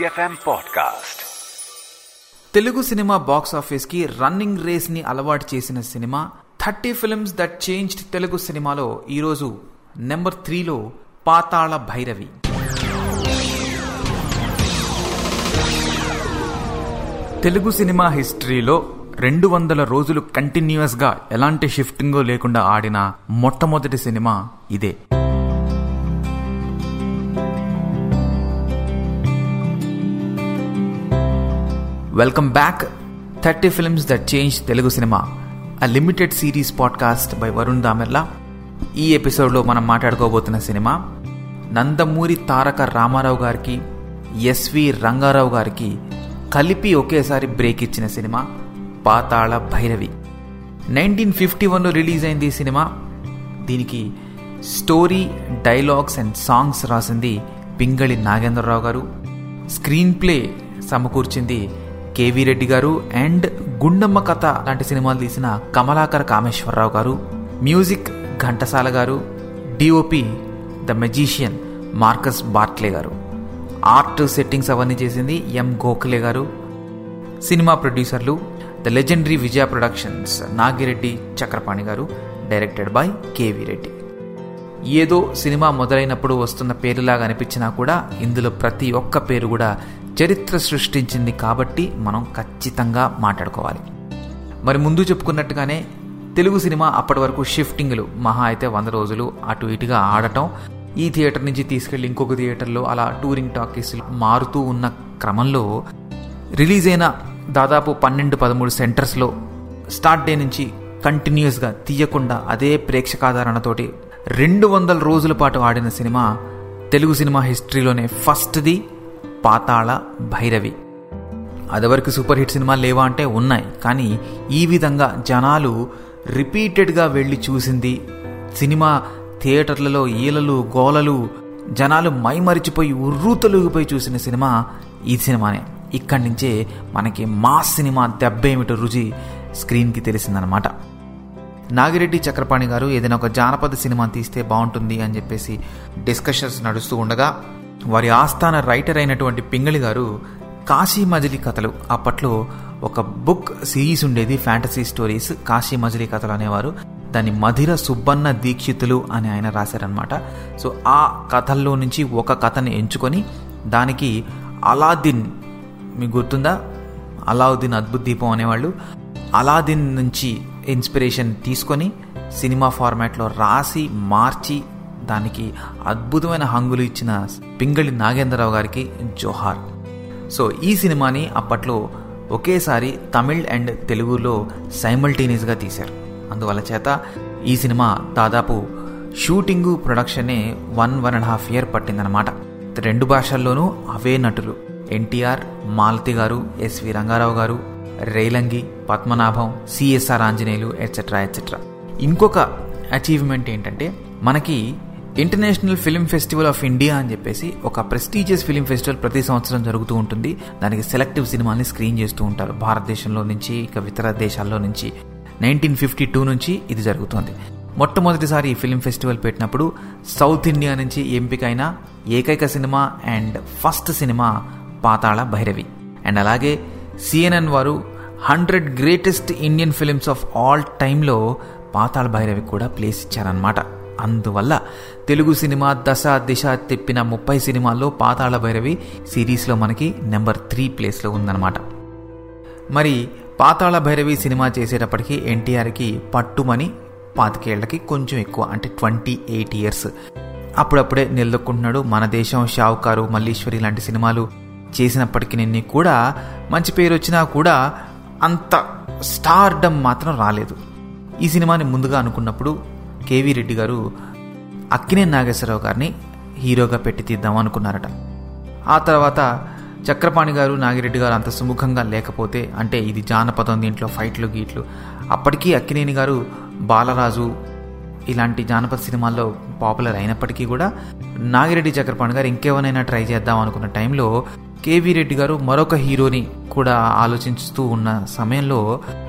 Big FM Telugu cinema box ఆఫీస్కి running రేస్ని అలవాటు చేసిన cinema thirty films that changed Telugu సినిమాలో ఈరోజు నెంబర్ త్రీలో పాతాళ భైరవి. తెలుగు సినిమా హిస్టరీలో రెండు వందల రోజులు కంటిన్యూస్గా ఎలాంటి షిఫ్టింగ్ లేకుండా ఆడిన మొట్టమొదటి సినిమా ఇదే. Welcome back thirty films that change Telugu cinema. A limited series podcast by Varun Damerla ఈ ఎపిసోడ్లో మనం మాట్లాడుకోబోతున్న సినిమా నందమూరి తారక రామారావు గారికి ఎస్వి రంగారావు గారికి కలిపి ఒకేసారి బ్రేక్ ఇచ్చిన cinema Pathala Bhairavi. Nineteen fifty వన్లో రిలీజ్ అయింది ఈ సినిమా. దీనికి స్టోరీ డైలాగ్స్ అండ్ సాంగ్స్ రాసింది పింగళి నాగేంద్రరావు గారు. స్క్రీన్ ప్లే సమకూర్చింది కేవీ రెడ్డి గారు అండ్ గుండమ్మ కథ లాంటి సినిమాలు తీసిన Kamalakar Kameswara Rao garu music Ghantasala garu DOP the magician Marcus Bartley garu. Art settings అవన్నీ చేసింది ఎం గోఖలే గారు. సినిమా ప్రొడ్యూసర్లు the legendary Vijaya Productions Nagireddy Chakrapani garu directed by KV Reddy. ఏదో సినిమా మొదలైనప్పుడు వస్తున్న పేరులాగా అనిపించినా కూడా ఇందులో ప్రతి ఒక్క పేరు కూడా చరిత్ర సృష్టించింది కాబట్టి మనం ఖచ్చితంగా మాట్లాడుకోవాలి. మరి ముందు చెప్పుకున్నట్టుగానే తెలుగు సినిమా అప్పటి వరకు షిఫ్టింగ్లు మహా అయితే వంద రోజులు అటు ఇటుగా ఆడటం ఈ థియేటర్ నుంచి తీసుకెళ్ళి ఇంకొక థియేటర్లో అలా టూరింగ్ టాకీస్లు మారుతూ ఉన్న క్రమంలో రిలీజ్ అయిన దాదాపు పన్నెండు పదమూడు సెంటర్స్లో స్టార్ట్ డే నుంచి కంటిన్యూస్గా తీయకుండా అదే ప్రేక్షకాదరణతోటి రెండు వందల రోజుల పాటు ఆడిన సినిమా తెలుగు సినిమా హిస్టరీలోనే ఫస్ట్ది పాతాళ భైరవి. అదివరకు సూపర్ హిట్ సినిమాలు లేవా అంటే ఉన్నాయి. కానీ ఈ విధంగా జనాలు రిపీటెడ్గా వెళ్ళి చూసింది సినిమా థియేటర్లలో ఈలలు గోలలు జనాలు మైమరిచిపోయి ఉర్రూతలుగిపోయి చూసిన సినిమా ఈ సినిమానే. ఇక్కడి నుంచే మనకి మా సినిమా దెబ్బేమిటో రుచి స్క్రీన్కి తెలిసిందనమాట నాగిరెడ్డి చక్రపాణి గారు ఏదైనా ఒక జానపద సినిమా తీస్తే బాగుంటుంది అని చెప్పేసి డిస్కషన్స్ నడుస్తూ ఉండగా వారి ఆస్థాన రైటర్ అయినటువంటి పింగళి గారు కాశీ మజిలీ కథలు. అప్పట్లో ఒక బుక్ సిరీస్ ఉండేది ఫ్యాంటసీ స్టోరీస్ కాశీ మజిలీ కథలు అనేవారు. దాన్ని మధిర సుబ్బన్న దీక్షితులు అని ఆయన రాశారనమాట సో ఆ కథల్లో నుంచి ఒక కథని ఎంచుకొని దానికి అలాదిన్ మీకు గుర్తుందా? అలావుద్దీన్ అద్భుత దీపం అనేవాళ్ళు. అలాదిన్ నుంచి ఇన్స్పిరేషన్ తీసుకొని సినిమా ఫార్మాట్లో రాసి మార్చి దానికి అద్భుతమైన హంగులు ఇచ్చిన పింగళి నాగేంద్రరావు గారికి జోహార్. సో ఈ సినిమాని అప్పట్లో ఒకేసారి తమిళ్ అండ్ తెలుగులో సైమల్టేనియస్గా తీశారు. అందువల్ల చేత ఈ సినిమా దాదాపు shooting ప్రొడక్షనే one one and half year పట్టిందనమాట రెండు భాషల్లోనూ అవే నటులు. NTR Malathi garu SV Ranga Rao garu Relangi Padmanabham CSR Anjaneyulu etcetera etcetera ఇంకొక అచీవ్మెంట్ ఏంటంటే మనకి International Film Festival of India అని చెప్పేసి ఒక ప్రెస్టీజియస్ ఫిల్మ్ ఫెస్టివల్ ప్రతి సంవత్సరం జరుగుతూ ఉంటుంది. దానికి సెలెక్టివ్ సినిమాని స్క్రీన్ చేస్తూ ఉంటారు. భారతదేశంలో నుంచి ఇక ఇతర దేశాల్లో నుంచి. నైన్టీన్ ఫిఫ్టీ టూ నుంచి ఇది జరుగుతుంది. మొట్టమొదటిసారి ఈ ఫిల్మ్ ఫెస్టివల్ పెట్టినప్పుడు సౌత్ ఇండియా నుంచి ఎంపికైన ఏకైక cinema and first cinema Pathala Bhairavi. And అలాగే సిఎన్ఎన్ వారు hundred greatest Indian films of all టైంలో పాతాళ భైరవి కూడా ప్లేస్ ఇచ్చారనమాట అందువల్ల తెలుగు సినిమా దశ దిశ తెప్పిన ముప్పై సినిమాల్లో పాతాళ భైరవి సిరీస్లో మనకి నెంబర్ త్రీ ప్లేస్లో ఉందన్నమాట. మరి పాతాళ భైరవి సినిమా చేసేటప్పటికి ఎన్టీఆర్కి పట్టుమని పాతికేళ్ళకి కొంచెం ఎక్కువ అంటే ట్వంటీ ఎయిట్ ఇయర్స్. అప్పుడప్పుడే నిలదొక్కుంటున్నాడు మన దేశం షావుకారు మల్లీశ్వరి లాంటి సినిమాలు. చేసినప్పటికీ నిన్ని కూడా మంచి పేరు వచ్చినా కూడా అంత స్టార్డమ్ మాత్రం రాలేదు. ఈ సినిమాని ముందుగా అనుకున్నప్పుడు కేవీ రెడ్డి గారు అక్కినే నాగేశ్వరరావు గారిని హీరోగా పెట్టి తీద్దాం అనుకున్నారట. ఆ తర్వాత చక్రపాణి గారు నాగిరెడ్డి గారు అంత సుముఖంగా లేకపోతే అంటే ఇది జానపదం దీంట్లో ఫైట్లు గీట్లు అప్పటికీ అక్కినేని గారు బాలరాజు ఇలాంటి జానపద సినిమాల్లో పాపులర్ అయినప్పటికీ కూడా నాగిరెడ్డి చక్రపాణి గారు ఇంకేమైనా ట్రై చేద్దాం అనుకున్న టైంలో కేవీ రెడ్డి గారు మరొక హీరోని కూడా ఆలోచిస్తూ ఉన్న సమయంలో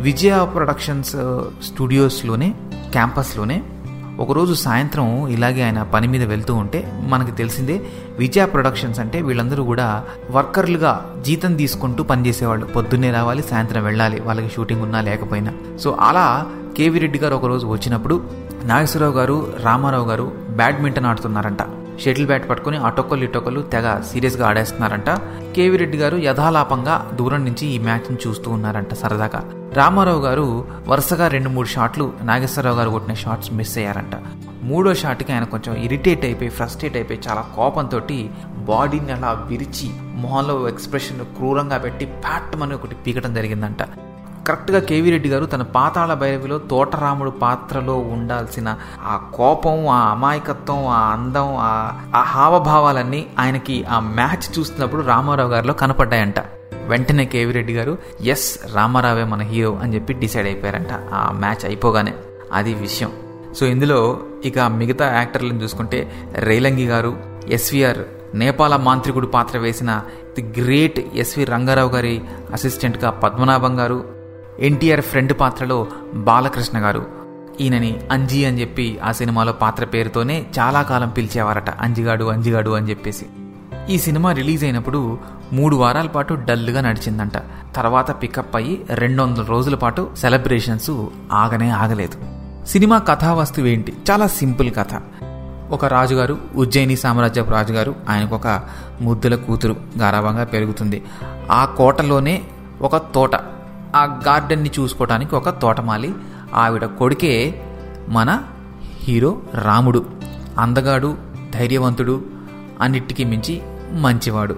విజయ ప్రొడక్షన్స్ uh, స్టూడియోస్లోనే క్యాంపస్లోనే ఒకరోజు సాయంత్రం ఇలాగే ఆయన పని మీద వెళ్తూ ఉంటే మనకి తెలిసిందే విజయ ప్రొడక్షన్స్ అంటే వీళ్ళందరూ కూడా వర్కర్లుగా జీతం తీసుకుంటూ పనిచేసేవాళ్ళు. పొద్దున్నే రావాలి సాయంత్రం వెళ్ళాలి వాళ్ళకి షూటింగ్ ఉన్నా లేకపోయినా. సో అలా కేవీ రెడ్డి గారు ఒకరోజు వచ్చినప్పుడు నాగేశ్వరరావు గారు రామారావు గారు బ్యాడ్మింటన్ ఆడుతున్నారంట. షటిల్ బ్యాట్ పట్టుకుని అటొక్కలు ఇటొక్కలు తెగ సీరియస్గా ఆడేస్తున్నారంట. కేవీ రెడ్డి గారు యథాలాపంగా దూరం నుంచి ఈ మ్యాచ్ని చూస్తూ ఉన్నారంట సరదాగా. రామారావు గారు వరుసగా రెండు మూడు షాట్లు నాగేశ్వరరావు గారు కొట్టిన షాట్స్ మిస్ అయ్యారంట. మూడో షాట్కి ఆయన కొంచెం ఇరిటేట్ అయిపోయి ఫ్రస్ట్రేట్ అయిపోయి చాలా కోపంతో బాడీని అలా విరిచి మొహంలో ఎక్స్ప్రెషన్ క్రూరంగా పెట్టి ప్యాట్ అని ఒకటి పీకటం జరిగిందంట. కరెక్ట్గా కేవీ రెడ్డి గారు తన పాతాళ భైరవిలో తోటరాముడు పాత్రలో ఉండాల్సిన ఆ కోపం ఆ అమాయకత్వం ఆ అందం ఆ హావభావాలన్నీ ఆయనకి ఆ మ్యాచ్ చూస్తున్నప్పుడు రామారావు గారిలో కనపడ్డాయంట. వెంటనే కేవీ రెడ్డి గారు ఎస్ రామారావే మన హీరో అని చెప్పి డిసైడ్ అయిపోయారంట. ఆ మ్యాచ్ అయిపోగానే అది విషయం. సో ఇందులో ఇక మిగతా యాక్టర్లను చూసుకుంటే రేలంగి గారు ఎస్విఆర్ నేపాల మాంత్రికుడు పాత్ర వేసిన ది గ్రేట్ ఎస్వి రంగారావు గారి అసిస్టెంట్గా పద్మనాభం గారు ఎన్టీఆర్ ఫ్రెండ్ పాత్రలో బాలకృష్ణ గారు. ఈయనని అంజీ అని చెప్పి ఆ సినిమాలో పాత్ర పేరుతోనే చాలా కాలం పిలిచేవారట. అంజిగాడు అంజిగాడు అని చెప్పేసి. ఈ సినిమా రిలీజ్ అయినప్పుడు మూడు వారాల పాటు డల్గా నడిచిందంట. తర్వాత పికప్ అయ్యి రెండు వందల రోజుల పాటు సెలబ్రేషన్స్ ఆగనే ఆగలేదు. సినిమా కథావస్తువు ఏంటి? చాలా సింపుల్ కథ. ఒక రాజుగారు ఉజ్జయిని సామ్రాజ్యపు రాజుగారు ఆయనకు ఒక ముద్దుల కూతురు గారాభంగా పెరుగుతుంది. ఆ కోటలోనే ఒక తోట. ఆ గార్డెన్ని చూసుకోవటానికి ఒక తోటమాలి. ఆవిడ కొడుకే మన హీరో రాముడు. అందగాడు ధైర్యవంతుడు అన్నిటికీ మించి మంచివాడు.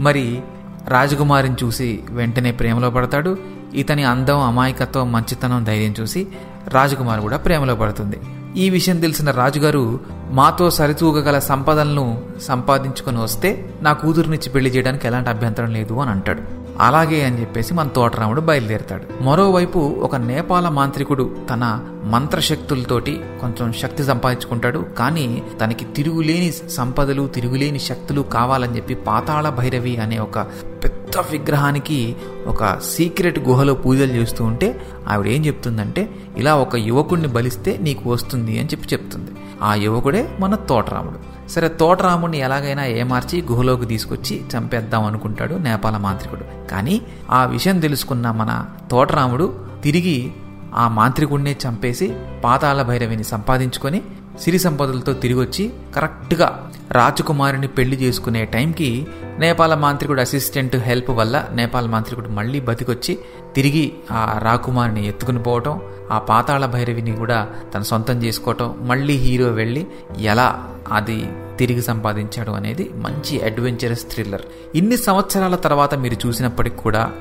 మరి రాజకుమారిని చూసి వెంటనే ప్రేమలో పడతాడు. ఇతని అందం అమాయకత్వం మంచితనం ధైర్యం చూసి రాజకుమారి కూడా ప్రేమలో పడుతుంది. ఈ విషయం తెలిసిన రాజుగారు మాతో సరితూగగల సంపదలను సంపాదించుకొని వస్తే నా కూతురునిచ్చి పెళ్ళి చేయడానికి ఎలాంటి అభ్యంతరం లేదు అని అంటాడు. అలాగే అని చెప్పేసి మన తోటరాముడు బయలుదేరతాడు. మరోవైపు ఒక నేపాల మాంత్రికుడు తన మంత్రశక్తులతోటి కొంచెం శక్తి సంపాదించుకుంటాడు. కానీ తనకి తిరుగులేని సంపదలు తిరుగులేని శక్తులు కావాలని చెప్పి పాతాళ భైరవి అనే ఒక పెద్ద విగ్రహానికి ఒక సీక్రెట్ గుహలో పూజలు చేస్తూ ఉంటే ఆవిడ ఏం చెప్తుందంటే ఇలా ఒక యువకుడిని బలిస్తే నీకు వస్తుంది అని చెప్పి చెప్తుంది. ఆ యువకుడే మన తోటరాముడు. సరే తోటరాముడిని ఎలాగైనా ఏమార్చి గుహలోకి తీసుకొచ్చి చంపేద్దాం అనుకుంటాడు నేపాల మాంత్రికుడు. కానీ ఆ విషయం తెలుసుకున్న మన తోటరాముడు తిరిగి ఆ మాంత్రికుడినే చంపేసి పాతాళ భైరవిని సంపాదించుకొని సిరి సంపదలతో తిరిగొచ్చి కరెక్ట్గా రాజకుమారిని పెళ్ళి చేసుకునే టైంకి నేపాల మాంత్రికుడు అసిస్టెంట్ హెల్ప్ వల్ల నేపాల మాంత్రికుడు మళ్ళీ బతికొచ్చి తిరిగి ఆ రాకుమారిని ఎత్తుకుని పోవటం ఆ పాతాళ భైరవిని కూడా తన సొంతం చేసుకోవటం మళ్ళీ హీరో వెళ్ళి ఎలా అది తిరిగి సంపాదించాడు అనేది మంచి అడ్వెంచరస్ థ్రిల్లర్. ఇన్ని సంవత్సరాల తర్వాత మీరు చూసినప్పటికి కూడా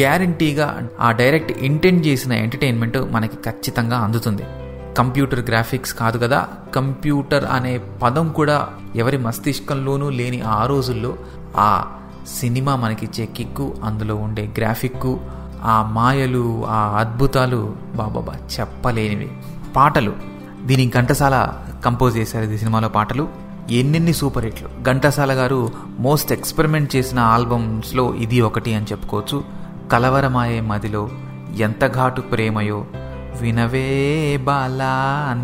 గ్యారంటీగా ఆ డైరెక్ట్ ఇంటెంట్ చేసిన ఎంటర్టైన్మెంట్ మనకి ఖచ్చితంగా అందుతుంది. కంప్యూటర్ గ్రాఫిక్స్ కాదు కదా? కంప్యూటర్ అనే పదం కూడా ఎవరి మస్తిష్కంలోనూ లేని ఆ రోజుల్లో ఆ సినిమా మనకిచ్చే కిక్కు అందులో ఉండే గ్రాఫిక్కు ఆ మాయలు ఆ అద్భుతాలు బాబాబా చెప్పలేనివి. పాటలు. దీనికి ఘంటసాల కంపోజ్ చేశారు ఈ సినిమాలో పాటలు. ఎన్నెన్ని సూపర్ హిట్లు. ఘంటసాల గారు మోస్ట్ ఎక్స్పెరిమెంట్ చేసిన ఆల్బమ్స్లో ఇది ఒకటి అని చెప్పుకోవచ్చు. కలవరమాయే మదిలో ఎంత ఘాటు ప్రేమయో వినవే బాలా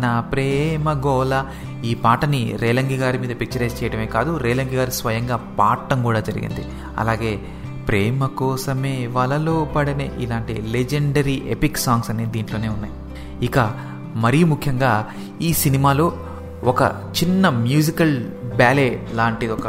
నా ప్రేమ గోల. ఈ పాటని రేలంగి గారి మీద పిక్చరైజ్ చేయడమే కాదు రేలంగి గారు స్వయంగా పాడటం కూడా జరిగింది. అలాగే ప్రేమ కోసమే వలలో పడనే ఇలాంటి లెజెండరీ ఎపిక్ సాంగ్స్ అనేవి దీంట్లోనే ఉన్నాయి. ఇక మరీ ముఖ్యంగా ఈ సినిమాలో ఒక చిన్న మ్యూజికల్ బ్యాలే లాంటిది ఒక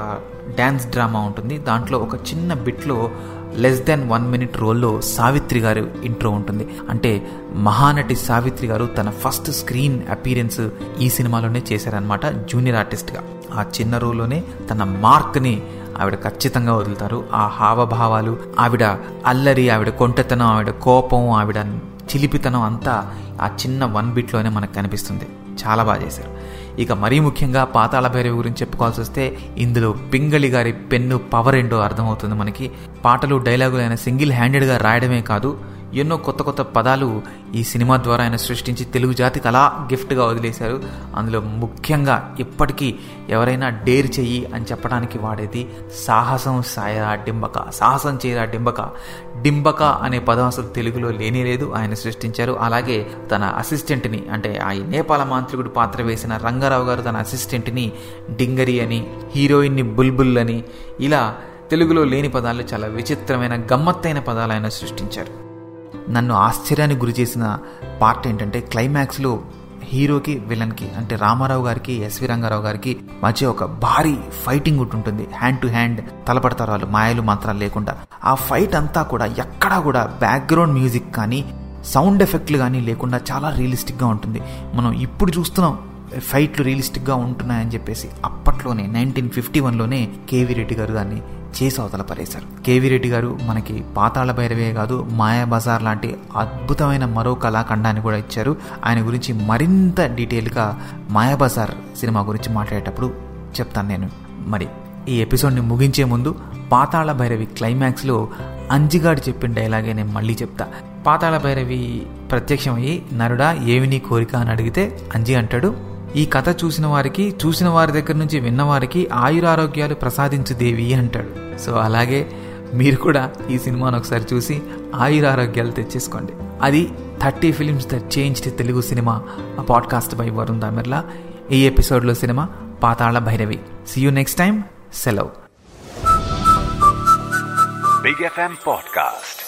డ్యాన్స్ డ్రామా ఉంటుంది. దాంట్లో ఒక చిన్న బిట్లో లెస్ దెన్ వన్ మినిట్ రోల్లో సావిత్రి గారు ఇంట్రో ఉంటుంది. అంటే మహానటి సావిత్రి గారు తన ఫస్ట్ స్క్రీన్ అపీరెన్స్ ఈ సినిమాలోనే చేశారనమాట జూనియర్ ఆర్టిస్ట్గా ఆ చిన్న రోల్లోనే తన మార్క్ని ఆవిడ ఖచ్చితంగా వదులుతారు. ఆ హావభావాలు ఆవిడ అల్లరి ఆవిడ కొంటెతనం ఆవిడ కోపం ఆవిడ చిలిపితనం అంతా ఆ చిన్న వన్ బిట్లోనే మనకు కనిపిస్తుంది. చాలా బాగా చేశారు. ఇక మరీ ముఖ్యంగా పాతాళ భైరవి గురించి చెప్పుకోవాల్సి వస్తే ఇందులో పింగళి గారి పెన్ను పవర్ ఏంటో అర్థమవుతుంది మనకి. పాటలు డైలాగులు సింగిల్ హ్యాండెడ్గా రాయడమే కాదు ఎన్నో కొత్త కొత్త పదాలు ఈ సినిమా ద్వారా ఆయన సృష్టించి తెలుగు జాతికి అలా గిఫ్ట్గా వదిలేశారు. అందులో ముఖ్యంగా ఇప్పటికీ ఎవరైనా డేర్ చెయ్యి అని చెప్పడానికి వాడేది సాహసం సాయరా డింబక సాహసం చేయరా డింబక. డింబక అనే పదం అసలు తెలుగులో లేనే లేదు ఆయన సృష్టించారు. అలాగే తన అసిస్టెంట్ని అంటే ఆ నేపాల మాంత్రికుడు పాత్ర వేసిన రంగారావు గారు తన అసిస్టెంట్ని డింగరి అని హీరోయిన్ని బుల్బుల్ అని ఇలా తెలుగులో లేని పదాలు చాలా విచిత్రమైన గమ్మత్తైన పదాలు ఆయన సృష్టించారు. నన్ను ఆశ్చర్యానికి గురి చేసిన పార్ట్ ఏంటంటే క్లైమాక్స్లో హీరోకి విలన్కి అంటే రామారావు గారికి ఎస్వి రంగారావు గారికి మధ్య ఒక భారీ ఫైటింగ్ ఉంటుంది. హ్యాండ్ టు హ్యాండ్ తలపడతారు వాళ్ళు మాయలు మంత్రాలు లేకుండా. ఆ ఫైట్ అంతా కూడా ఎక్కడా కూడా బ్యాక్గ్రౌండ్ మ్యూజిక్ కానీ సౌండ్ ఎఫెక్ట్లు కానీ లేకుండా చాలా రియలిస్టిక్గా ఉంటుంది. మనం ఇప్పుడు చూస్తున్నాం ఫైట్లు రియలిస్టిక్గా ఉంటున్నాయని చెప్పేసి అప్పట్లోనే నైన్టీన్ ఫిఫ్టీ వన్లోనే కేవీ రెడ్డి గారు దాన్ని చేసి అవతల పరేశారు. కేవీ రెడ్డి గారు మనకి పాతాళ భైరవే కాదు మాయా బజార్ లాంటి అద్భుతమైన మరో కళాఖండాన్ని కూడా ఇచ్చారు. ఆయన గురించి మరింత డీటెయిల్గా మాయా బజార్ సినిమా గురించి మాట్లాడేటప్పుడు చెప్తాను నేను. మరి ఈ ఎపిసోడ్ని ముగించే ముందు పాతాళ భైరవి క్లైమాక్స్లో అంజిగాడు చెప్పిన డైలాగే నేను మళ్ళీ చెప్తా. పాతాళ భైరవి ప్రత్యక్షమయ్యి నరుడా ఏమి నీ కోరిక? అని అడిగితే అంజి అంటాడు ఈ కథ చూసిన వారికి చూసిన వారి దగ్గర నుంచి విన్నవారికి ఆయురారోగ్యాలు ప్రసాదించు దేవి అంటాడు. సో అలాగే మీరు కూడా ఈ సినిమాను ఒకసారి చూసి ఆయురారోగ్యాలు తెచ్చేసుకోండి. అది thirty films the changed Telugu cinema a podcast by Varun Damerla. ఈ ఎపిసోడ్లో cinema Pathala Bhairavi. See you next time సెలవు. Big FM podcast